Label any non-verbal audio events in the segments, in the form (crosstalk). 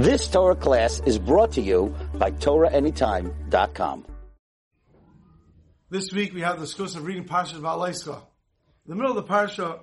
This Torah class is brought to you by TorahAnytime.com. This week we have the discuss of reading Parshas Beha'aloscha. In the middle of the Parsha,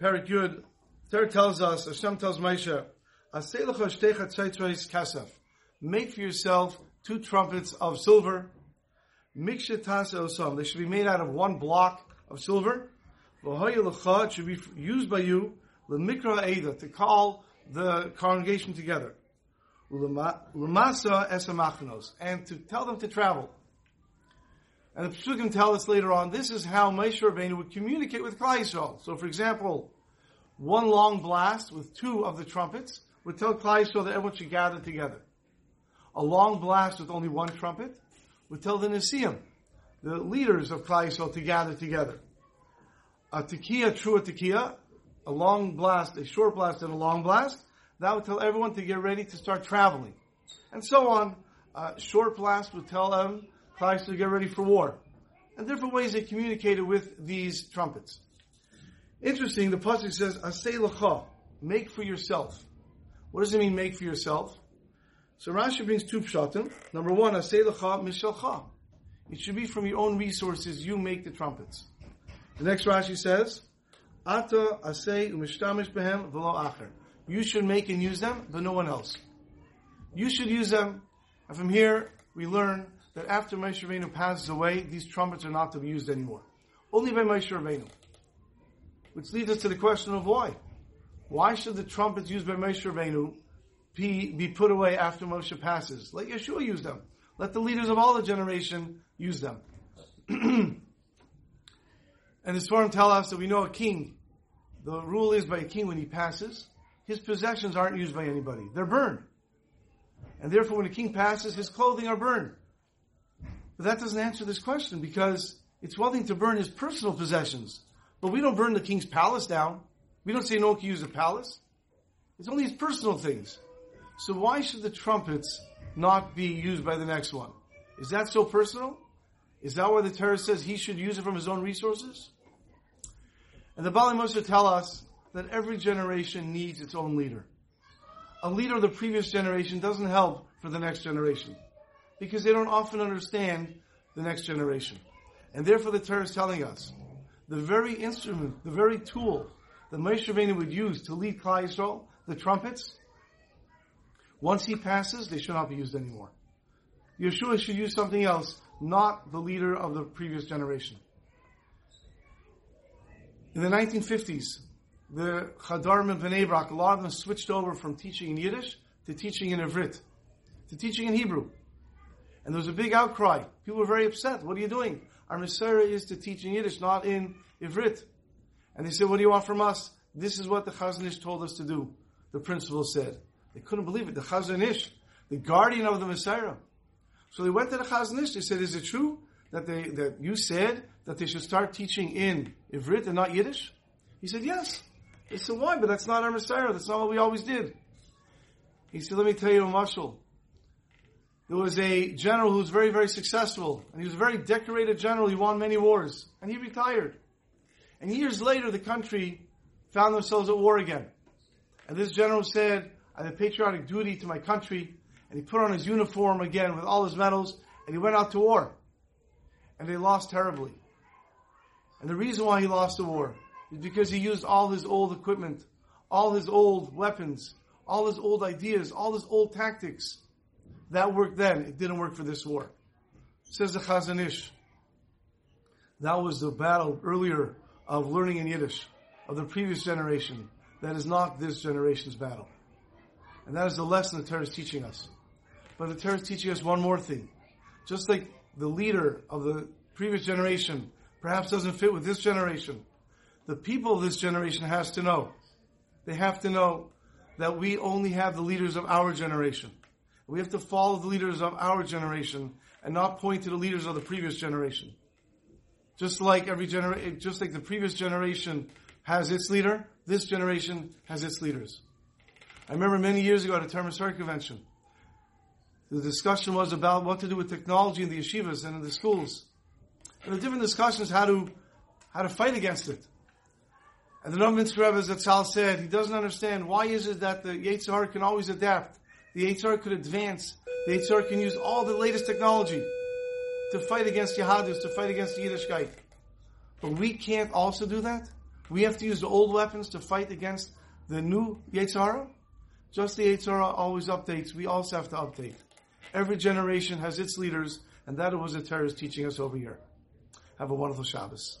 Perek Yud, Torah tells us, Hashem tells Moshe, kasef. Make for yourself two trumpets of silver. Mikshatas osam. They should be made out of one block of silver. It should be used by you, the mikra to call the congregation together. And to tell them to travel. And the Psukim tell us later on, this is how Moshe Rabbeinu would communicate with Klal Yisrael. So for example, one long blast with two of the trumpets would tell Klal Yisrael that everyone should gather together. A long blast with only one trumpet would tell the Nesiim, the leaders of Klal Yisrael, to gather together. A tekiah, teruah tekiah, a long blast, a short blast, and a long blast, that would tell everyone to get ready to start traveling. And so on. A short blast would tell them Christ to get ready for war. And different ways they communicated with these trumpets. Interesting, the passage says, "Asay lecha," make for yourself. What does it mean, make for yourself? So Rashi brings two pshatim. Number one, "Asay lecha mishelcha." It should be from your own resources. You make the trumpets. The next Rashi says, "Ata asay umishtamish behem v'lo acher." You should make and use them, but no one else. You should use them. And from here, we learn that after Moshe Rabbeinu passes away, these trumpets are not to be used anymore. Only by Moshe Rabbeinu. Which leads us to the question of why. Why should the trumpets used by Moshe Rabbeinu be, be put away after Moshe passes? Let Yehoshua use them. Let the leaders of all the generation use them. (clears throat) and the Sfarim tell us that we know a king. The rule is by a king when he passes, his possessions aren't used by anybody. They're burned. And therefore, when a king passes, his clothing are burned. But that doesn't answer this question because it's one thing to burn his personal possessions, but we don't burn the king's palace down. We don't say no one can use the palace. It's only his personal things. So why should the trumpets not be used by the next one? Is that so personal? Is that why the Torah says he should use it from his own resources? And the Baalei Mussar tell us that every generation needs its own leader. A leader of the previous generation doesn't help for the next generation because they don't often understand the next generation. And therefore the Torah is telling us the very instrument, the very tool that Moshe Rabbeinu would use to lead Klal Yisrael, the trumpets, once he passes, they should not be used anymore. Yehoshua should use something else, not the leader of the previous generation. In the 1950s, the Chadarim and Bnei Brak, a lot of them switched over from teaching in Yiddish to teaching in Ivrit, to teaching in Hebrew. And there was a big outcry. People were very upset. What are you doing? Our mesorah is to teach in Yiddish, not in Ivrit. And they said, what do you want from us? This is what the Chazon Ish told us to do. The principal said. They couldn't believe it. The Chazon Ish, the guardian of the mesorah. So they went to the Chazon Ish. They said, is it true that they, that you said that they should start teaching in Ivrit and not Yiddish? He said, yes. They said, why? But that's not our mesorah. That's not what we always did. He said, let me tell you a mashal. There was a general who was very, very successful. And he was a very decorated general. He won many wars. And he retired. And years later, the country found themselves at war again. And this general said, I have a patriotic duty to my country. And he put on his uniform again with all his medals. And he went out to war. And they lost terribly. And the reason why he lost the war is because he used all his old equipment, all his old weapons, all his old ideas, all his old tactics. That worked then. It didn't work for this war. Says the Chazon Ish. That was the battle earlier of learning in Yiddish of the previous generation. That is not this generation's battle. And that is the lesson the Torah is teaching us. But the Torah is teaching us one more thing. Just like the leader of the previous generation perhaps doesn't fit with this generation, the people of this generation has to know. They have to know that we only have the leaders of our generation. We have to follow the leaders of our generation and not point to the leaders of the previous generation. Just like every generation, just like the previous generation has its leader, this generation has its leaders. I remember many years ago at a Term convention, the discussion was about what to do with technology in the yeshivas and in the schools. And the different discussions how to how to fight against it. And the Novominsk Rebbe Zatzal said he doesn't understand why is it that the Yetzer Hara can always adapt The HR could advance. The HR can use all the latest technology to fight against Yahadus, to fight against Yiddishkeit. But we can't also do that. We have to use the old weapons to fight against the new Yetzer Hara. Just the Yetzer Hara always updates. We also have to update. Every generation has its leaders, and that was the is teaching us over here. Have a wonderful Shabbos.